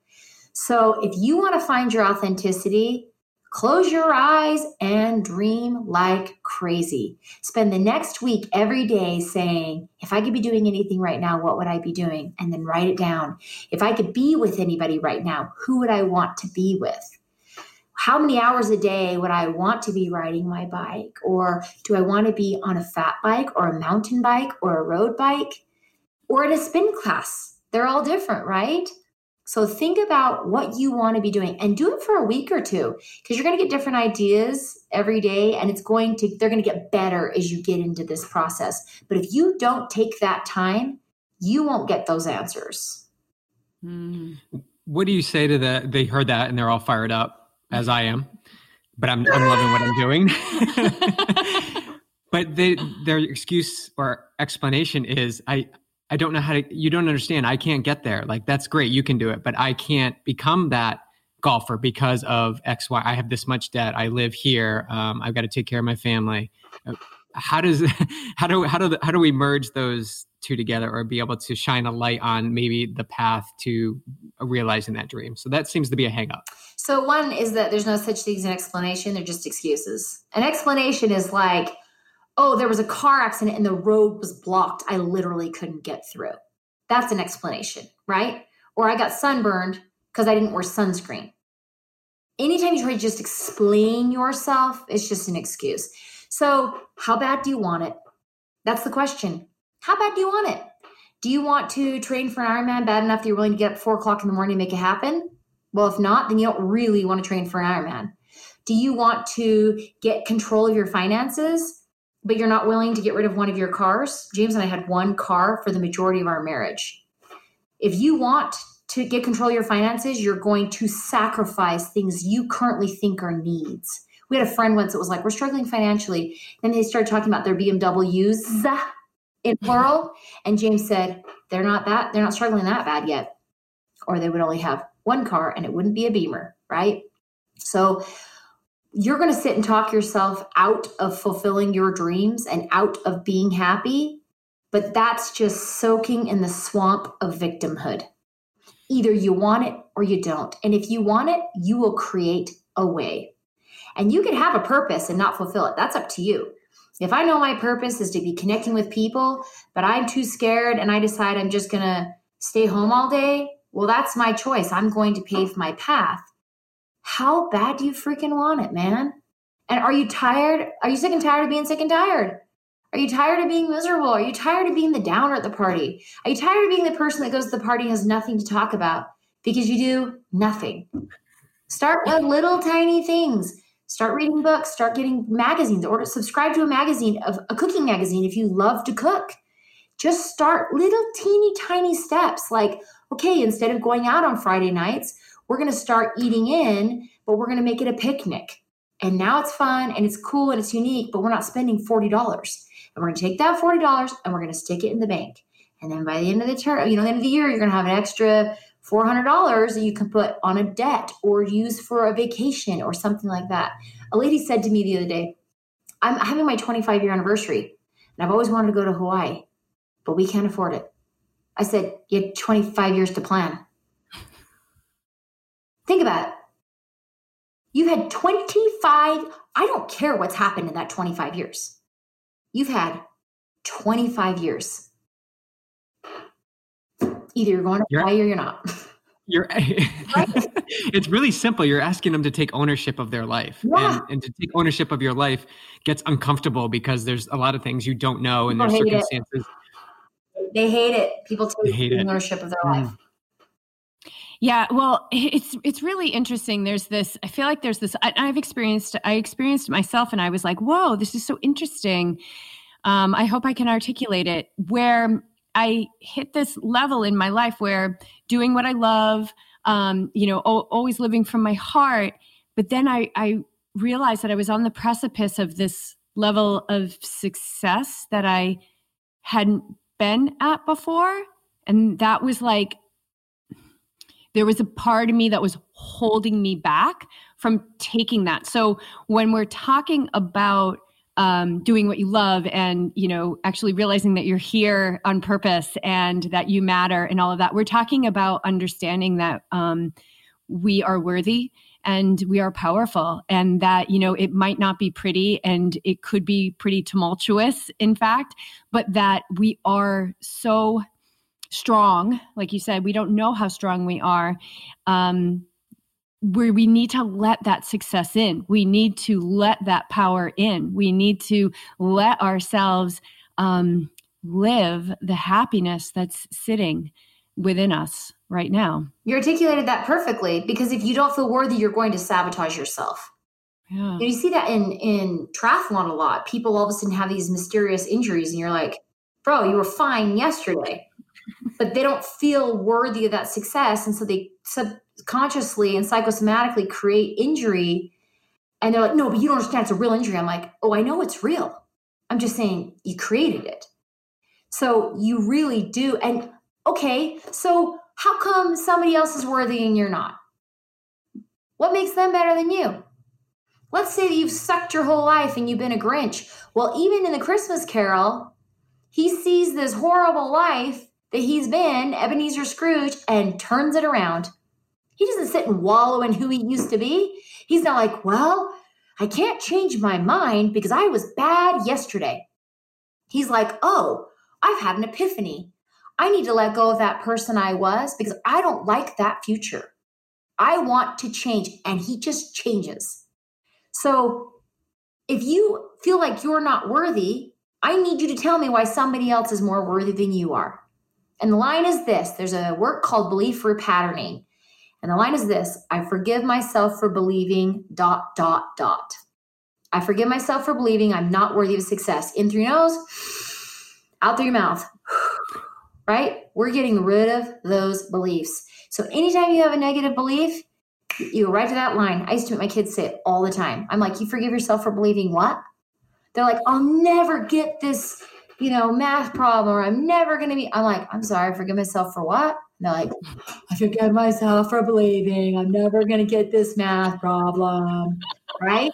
So if you want to find your authenticity, close your eyes and dream like crazy. Spend the next week every day saying, if I could be doing anything right now, what would I be doing? And then write it down. If I could be with anybody right now, who would I want to be with? How many hours a day would I want to be riding my bike? Or do I want to be on a fat bike or a mountain bike or a road bike or in a spin class? They're all different, right? So think about what you want to be doing and do it for a week or two because you're going to get different ideas every day and it's going to they're going to get better as you get into this process. But if you don't take that time, you won't get those answers. Mm. What do you say to the they heard that and they're all fired up as I am, but I'm I'm loving what I'm doing. but they, their excuse or explanation is I I don't know how to, you don't understand. I can't get there. Like, that's great. You can do it, but I can't become that golfer because of X, Y. I have this much debt. I live here. Um, I've got to take care of my family. How does, how do, how do, how do we merge those two together or be able to shine a light on maybe the path to realizing that dream? So that seems to be a hangup. So one is that there's no such thing as an explanation. They're just excuses. An explanation is like, oh, there was a car accident and the road was blocked. I literally couldn't get through. That's an explanation, right? Or I got sunburned because I didn't wear sunscreen. Anytime you try to just explain yourself, it's just an excuse. So, how bad do you want it? That's the question. How bad do you want it? Do you want to train for an Ironman bad enough that you're willing to get up four o'clock in the morning to make it happen? Well, if not, then you don't really want to train for an Ironman. Do you want to get control of your finances? But you're not willing to get rid of one of your cars. James and I had one car for the majority of our marriage. If you want to get control of your finances, you're going to sacrifice things you currently think are needs. We had a friend once that was like, We're struggling financially. Then they started talking about their BMWs in plural. And James said, They're not that, they're not struggling that bad yet. Or they would only have one car and it wouldn't be a beamer, right? So you're going to sit and talk yourself out of fulfilling your dreams and out of being happy, but that's just soaking in the swamp of victimhood. Either you want it or you don't. And if you want it, you will create a way. And you can have a purpose and not fulfill it. That's up to you. If I know my purpose is to be connecting with people, but I'm too scared and I decide I'm just going to stay home all day, well, that's my choice. I'm going to pave my path. How bad do you freaking want it, man? And are you tired? Are you sick and tired of being sick and tired? Are you tired of being miserable? Are you tired of being the downer at the party? Are you tired of being the person that goes to the party and has nothing to talk about because you do nothing? Start with little tiny things. Start reading books, start getting magazines, or subscribe to a magazine of a cooking magazine if you love to cook. Just start little teeny tiny steps like, okay, instead of going out on Friday nights, we're going to start eating in, but we're going to make it a picnic. And now it's fun and it's cool and it's unique, but we're not spending $40. And we're going to take that $40 and we're going to stick it in the bank. And then by the end of the term, you know, the end of the year, you're going to have an extra $400 that you can put on a debt or use for a vacation or something like that. A lady said to me the other day, I'm having my 25 year anniversary and I've always wanted to go to Hawaii, but we can't afford it. I said, You have 25 years to plan. Think about it. You've had 25, I don't care what's happened in that 25 years. You've had 25 years. Either you're going to you're, or you're not. You're it's really simple. You're asking them to take ownership of their life. Yeah. And, and, to take ownership of your life gets uncomfortable because there's a lot of things you don't know and there's circumstances. It. They hate it. People take ownership of their mm. Yeah, well, it's it's really interesting. There's this. I feel like there's this. I, have experienced. I experienced myself, and I was like, "Whoa, this is so interesting." Um, I hope I can articulate it. Where I hit this level in my life where doing what I love, um, you know, o- always living from my heart. But then I, I realized that I was on the precipice of this level of success that I hadn't been at before, and that was like there was a part of me that was holding me back from taking that. So when we're talking about um, doing what you love and you know actually realizing that you're here on purpose and that you matter and all of that we're talking about understanding that um, we are worthy and we are powerful and that you know it might not be pretty and it could be pretty tumultuous in fact but that we are so strong like you said we don't know how strong we are um where we need to let that success in we need to let that power in we need to let ourselves um live the happiness that's sitting within us right now. You articulated that perfectly because if you don't feel worthy, you're going to sabotage yourself. Yeah. You see that in in triathlon a lot. People all of a sudden have these mysterious injuries, and you're like, "Bro, you were fine yesterday," but they don't feel worthy of that success, and so they subconsciously and psychosomatically create injury. And they're like, "No, but you don't understand. It's a real injury." I'm like, "Oh, I know it's real. I'm just saying you created it." So you really do. And okay, so how come somebody else is worthy and you're not? What makes them better than you? Let's say that you've sucked your whole life and you've been a Grinch. Well, even in the Christmas Carol, he sees this horrible life that he's been, Ebenezer Scrooge, and turns it around. He doesn't sit and wallow in who he used to be. He's not like, well, I can't change my mind because I was bad yesterday. He's like, oh, I've had an epiphany. I need to let go of that person I was because I don't like that future. I want to change. And he just changes. So if you feel like you're not worthy, I need you to tell me why somebody else is more worthy than you are. And the line is this there's a work called belief repatterning. And the line is this I forgive myself for believing dot, dot, dot. I forgive myself for believing I'm not worthy of success. In through your nose, out through your mouth right? We're getting rid of those beliefs. So anytime you have a negative belief, you go right to that line. I used to make my kids say it all the time. I'm like, you forgive yourself for believing what? They're like, I'll never get this, you know, math problem, or I'm never gonna be. I'm like, I'm sorry, I forgive myself for what? And they're like, I forgive myself for believing I'm never gonna get this math problem. Right?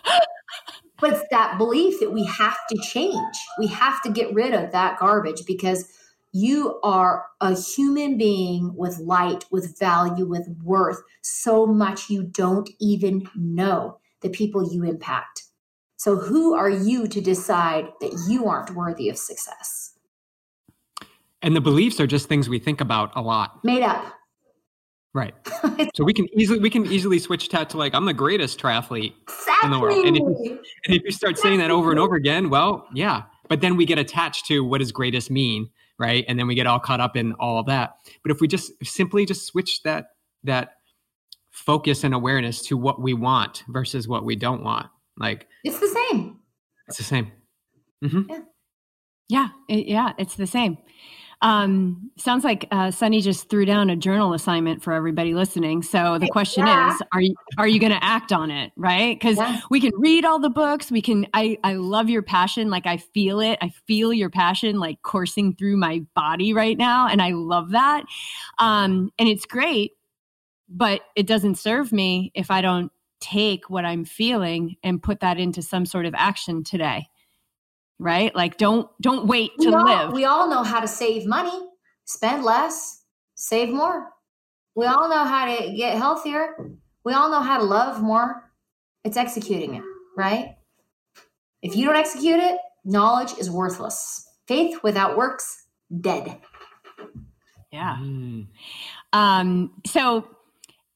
But it's that belief that we have to change. We have to get rid of that garbage because you are a human being with light, with value, with worth, so much you don't even know the people you impact. So, who are you to decide that you aren't worthy of success? And the beliefs are just things we think about a lot. Made up. Right. so we can easily we can easily switch that to like I'm the greatest triathlete exactly. in the world. And if, you, and if you start saying that over and over again, well, yeah. But then we get attached to what does greatest mean? right and then we get all caught up in all of that but if we just simply just switch that that focus and awareness to what we want versus what we don't want like it's the same it's the same mm-hmm. yeah yeah it, yeah it's the same um, sounds like uh, Sunny just threw down a journal assignment for everybody listening. So the question yeah. is, are you are you going to act on it? Right? Because yeah. we can read all the books. We can. I I love your passion. Like I feel it. I feel your passion like coursing through my body right now, and I love that. Um, and it's great, but it doesn't serve me if I don't take what I'm feeling and put that into some sort of action today right? Like don't don't wait to we all, live. We all know how to save money, spend less, save more. We all know how to get healthier. We all know how to love more. It's executing it, right? If you don't execute it, knowledge is worthless. Faith without works, dead. Yeah. Mm. Um, so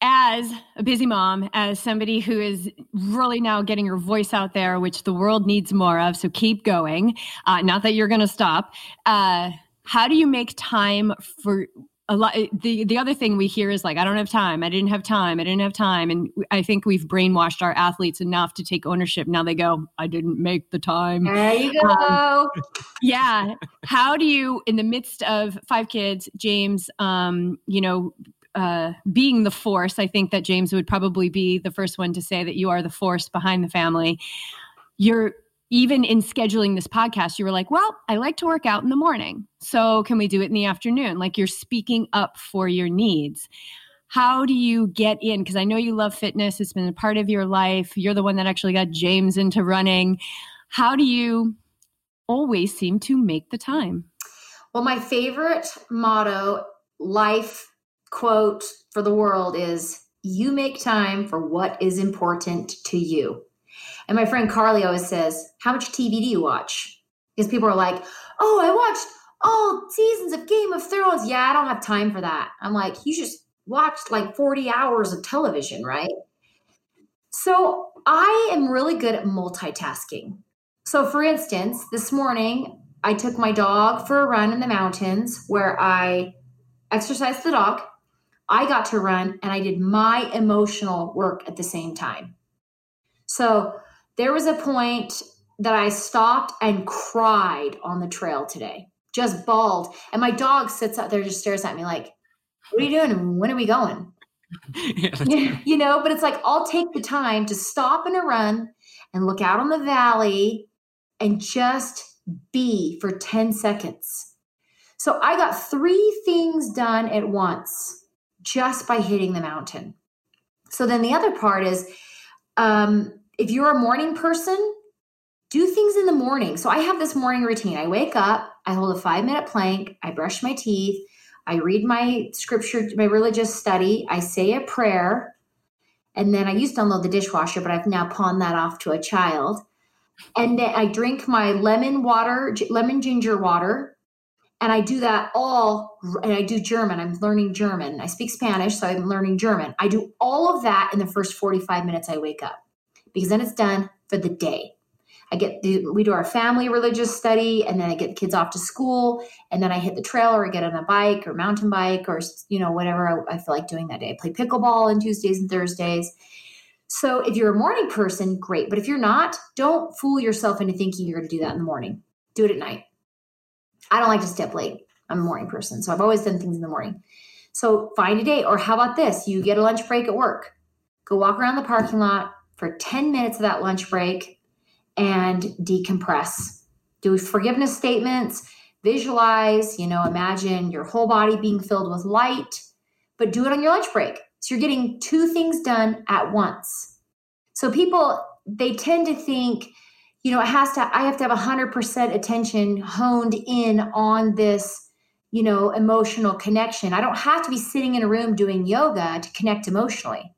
as a busy mom, as somebody who is really now getting her voice out there, which the world needs more of, so keep going. Uh, not that you're going to stop. Uh, how do you make time for a lot? The the other thing we hear is like, I don't have time. I didn't have time. I didn't have time. And I think we've brainwashed our athletes enough to take ownership. Now they go, I didn't make the time. There you go. Um, yeah. How do you, in the midst of five kids, James, um, you know, uh, being the force, I think that James would probably be the first one to say that you are the force behind the family. You're even in scheduling this podcast, you were like, well, I like to work out in the morning. So can we do it in the afternoon? Like you're speaking up for your needs. How do you get in? Because I know you love fitness, it's been a part of your life. You're the one that actually got James into running. How do you always seem to make the time? Well, my favorite motto life quote for the world is you make time for what is important to you. And my friend Carly always says, How much TV do you watch? Because people are like, Oh, I watched all seasons of Game of Thrones. Yeah, I don't have time for that. I'm like, You just watched like 40 hours of television, right? So I am really good at multitasking. So, for instance, this morning I took my dog for a run in the mountains where I exercised the dog. I got to run and I did my emotional work at the same time. So, there was a point that I stopped and cried on the trail today, just bawled. And my dog sits out there, just stares at me like, What are you doing? And when are we going? yeah, you know, but it's like I'll take the time to stop in a run and look out on the valley and just be for 10 seconds. So I got three things done at once just by hitting the mountain. So then the other part is um, if you're a morning person, do things in the morning. So I have this morning routine. I wake up, I hold a five minute plank, I brush my teeth, I read my scripture, my religious study, I say a prayer, and then I used to unload the dishwasher, but I've now pawned that off to a child. And then I drink my lemon water, lemon ginger water, and I do that all, and I do German. I'm learning German. I speak Spanish, so I'm learning German. I do all of that in the first 45 minutes I wake up because then it's done for the day. I get the, we do our family religious study, and then I get the kids off to school, and then I hit the trail or I get on a bike or mountain bike or you know whatever I, I feel like doing that day. I play pickleball on Tuesdays and Thursdays. So if you're a morning person, great. But if you're not, don't fool yourself into thinking you're going to do that in the morning. Do it at night. I don't like to stay up late. I'm a morning person, so I've always done things in the morning. So find a day, or how about this? You get a lunch break at work. Go walk around the parking lot for 10 minutes of that lunch break and decompress. Do forgiveness statements, visualize, you know, imagine your whole body being filled with light, but do it on your lunch break. So you're getting two things done at once. So people, they tend to think, you know, it has to, I have to have 100% attention honed in on this, you know, emotional connection. I don't have to be sitting in a room doing yoga to connect emotionally.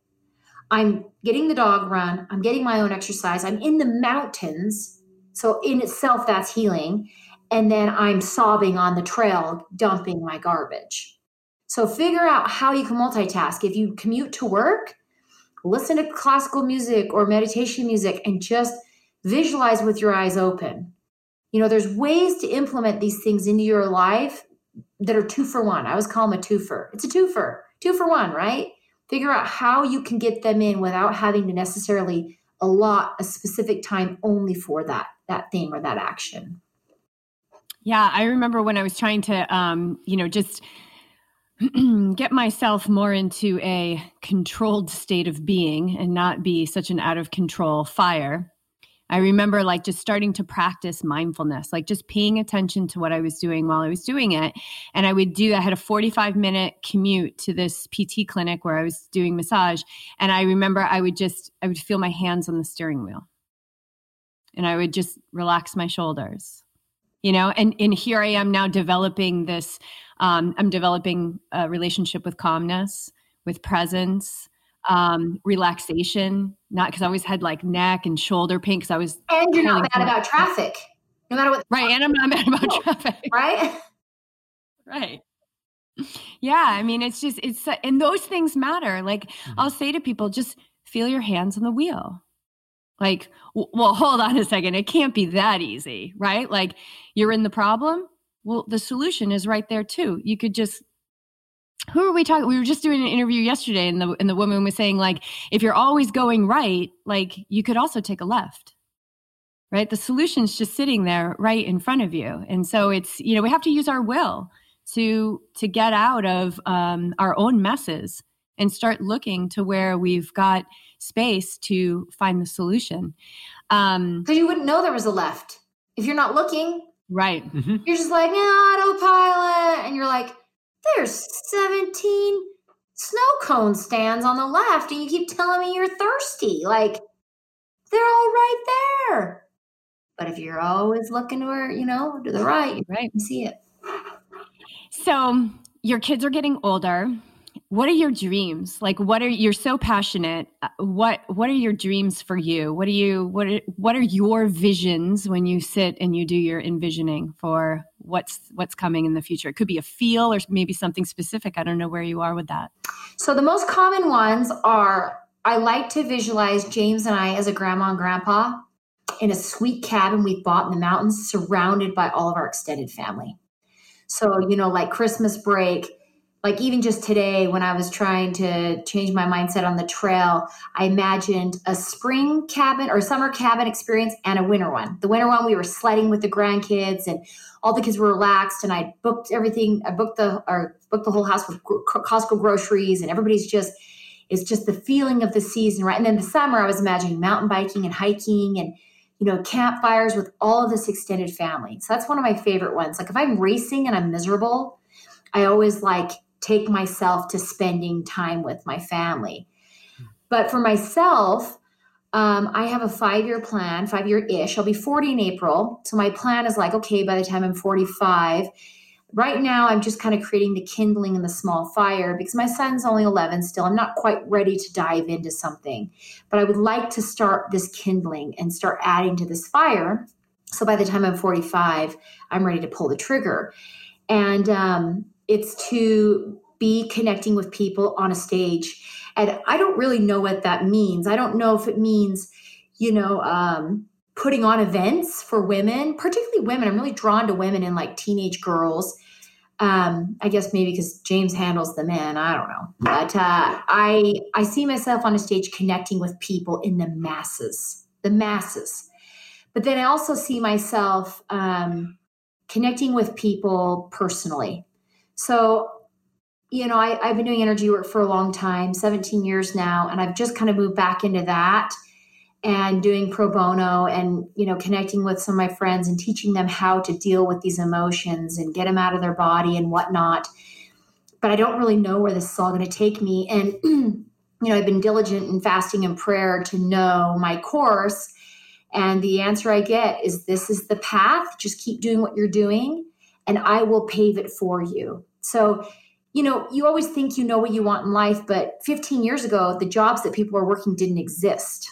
I'm getting the dog run, I'm getting my own exercise, I'm in the mountains. So, in itself, that's healing. And then I'm sobbing on the trail, dumping my garbage. So, figure out how you can multitask. If you commute to work, listen to classical music or meditation music and just visualize with your eyes open. You know, there's ways to implement these things into your life that are two for one. I always call them a twofer. It's a twofer, two for one, right? figure out how you can get them in without having to necessarily allot a specific time only for that that thing or that action yeah i remember when i was trying to um you know just get myself more into a controlled state of being and not be such an out of control fire I remember like just starting to practice mindfulness, like just paying attention to what I was doing while I was doing it. And I would do, I had a 45 minute commute to this PT clinic where I was doing massage. And I remember I would just, I would feel my hands on the steering wheel and I would just relax my shoulders, you know, and, and here I am now developing this, um, I'm developing a relationship with calmness, with presence, um, relaxation, not because I always had like neck and shoulder pain because I was. And you're not mad about traffic, no matter what. Right, and I'm not mad about traffic. Right. right. Yeah, I mean, it's just it's and those things matter. Like mm-hmm. I'll say to people, just feel your hands on the wheel. Like, well, hold on a second. It can't be that easy, right? Like, you're in the problem. Well, the solution is right there too. You could just who are we talking we were just doing an interview yesterday and the and the woman was saying like if you're always going right like you could also take a left. Right? The solution's just sitting there right in front of you. And so it's you know we have to use our will to to get out of um, our own messes and start looking to where we've got space to find the solution. Um because you wouldn't know there was a left. If you're not looking right. Mm-hmm. you're just like yeah autopilot and you're like there's 17 snow cone stands on the left, and you keep telling me you're thirsty. Like, they're all right there. But if you're always looking to where, you know, to the right, you right, see it. So your kids are getting older. what are your dreams like what are you're so passionate uh, what what are your dreams for you what are you what are, what are your visions when you sit and you do your envisioning for what's what's coming in the future. It could be a feel or maybe something specific. I don't know where you are with that. So the most common ones are i like to visualize james and i as a grandma and grandpa in a sweet cabin we've bought in the mountains surrounded by all of our extended family. So you know like christmas break like even just today when i was trying to change my mindset on the trail i imagined a spring cabin or summer cabin experience and a winter one. The winter one we were sledding with the grandkids and all the kids were relaxed and i booked everything i booked the or booked the whole house with costco groceries and everybody's just it's just the feeling of the season right? And then the summer i was imagining mountain biking and hiking and you know campfires with all of this extended family. So that's one of my favorite ones. Like if i'm racing and i'm miserable i always like take myself to spending time with my family. But for myself, um, I have a five year plan, five year ish. I'll be 40 in April. So my plan is like, okay, by the time I'm 45, right now I'm just kind of creating the kindling and the small fire because my son's only 11 still. I'm not quite ready to dive into something, but I would like to start this kindling and start adding to this fire. So by the time I'm 45, I'm ready to pull the trigger. And um, it's to be connecting with people on a stage. And I don't really know what that means. I don't know if it means, you know, um, putting on events for women, particularly women. I'm really drawn to women and like teenage girls. Um, I guess maybe because James handles the men. I don't know, but uh, I I see myself on a stage connecting with people in the masses, the masses. But then I also see myself um, connecting with people personally. So, you know, I, I've been doing energy work for a long time, 17 years now, and I've just kind of moved back into that and doing pro bono and you know connecting with some of my friends and teaching them how to deal with these emotions and get them out of their body and whatnot. But i don't really know where this is all going to take me. And you know i've been diligent in fasting and prayer to know my course and the answer i get is this is the path. Just keep doing what you're doing and I will pave it for you. So, you know, you always think you know what you want in life, but 15 years ago, the jobs that people were working didn't exist.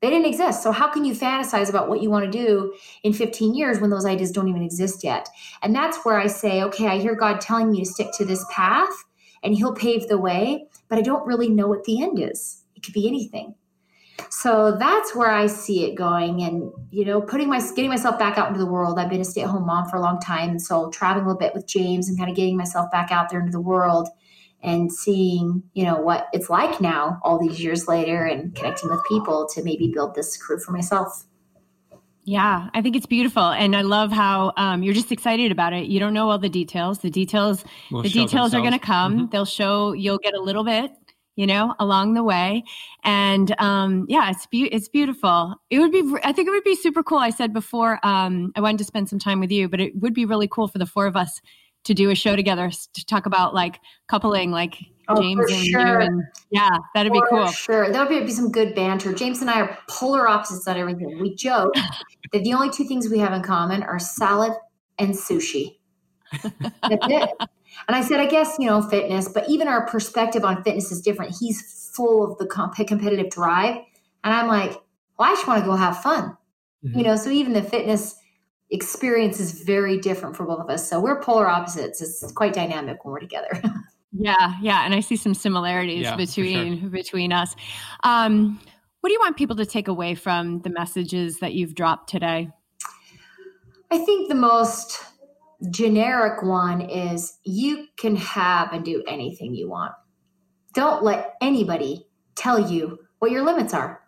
They didn't exist. So, how can you fantasize about what you want to do in 15 years when those ideas don't even exist yet? And that's where I say, okay, I hear God telling me to stick to this path and He'll pave the way, but I don't really know what the end is. It could be anything. So that's where I see it going. And, you know, putting my, getting myself back out into the world. I've been a stay at home mom for a long time. And so traveling a little bit with James and kind of getting myself back out there into the world and seeing, you know, what it's like now all these years later and connecting with people to maybe build this career for myself. Yeah, I think it's beautiful, and I love how um, you're just excited about it. You don't know all the details. The details, we'll the details themselves. are going to come. Mm-hmm. They'll show. You'll get a little bit, you know, along the way. And um, yeah, it's be- it's beautiful. It would be, I think it would be super cool. I said before, um, I wanted to spend some time with you, but it would be really cool for the four of us to do a show together to talk about like coupling, like oh, James and sure. you. And yeah, that'd for be cool. Sure, that would be some good banter. James and I are polar opposites on everything. We joke that the only two things we have in common are salad and sushi. That's it. And I said, I guess, you know, fitness, but even our perspective on fitness is different. He's full of the comp- competitive drive. And I'm like, well, I just want to go have fun. Mm-hmm. You know, so even the fitness experience is very different for both of us. So we're polar opposites. It's quite dynamic when we're together. yeah, yeah. And I see some similarities yeah, between sure. between us. Um, what do you want people to take away from the messages that you've dropped today? I think the most generic one is you can have and do anything you want. Don't let anybody tell you what your limits are.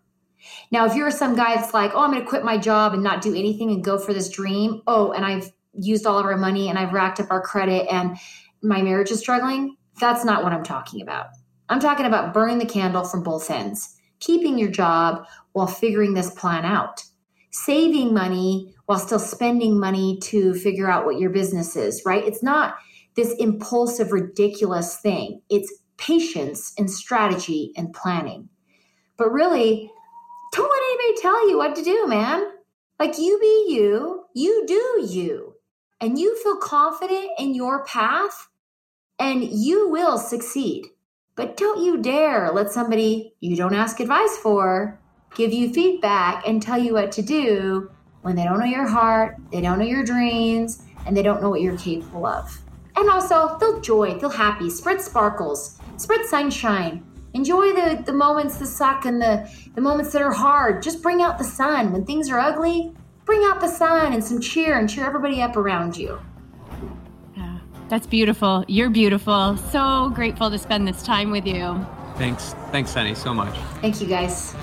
Now, if you're some guy that's like, oh, I'm going to quit my job and not do anything and go for this dream, oh, and I've used all of our money and I've racked up our credit and my marriage is struggling, that's not what I'm talking about. I'm talking about burning the candle from both ends, keeping your job while figuring this plan out, saving money while still spending money to figure out what your business is, right? It's not this impulsive, ridiculous thing. It's patience and strategy and planning. But really, don't let anybody tell you what to do, man. Like you be you, you do you, and you feel confident in your path, and you will succeed. But don't you dare let somebody you don't ask advice for give you feedback and tell you what to do when they don't know your heart, they don't know your dreams, and they don't know what you're capable of. And also, feel joy, feel happy, spread sparkles, spread sunshine. Enjoy the, the moments that suck and the, the moments that are hard. Just bring out the sun. When things are ugly, bring out the sun and some cheer and cheer everybody up around you. Yeah, that's beautiful. You're beautiful. So grateful to spend this time with you. Thanks. Thanks, Sunny, so much. Thank you, guys.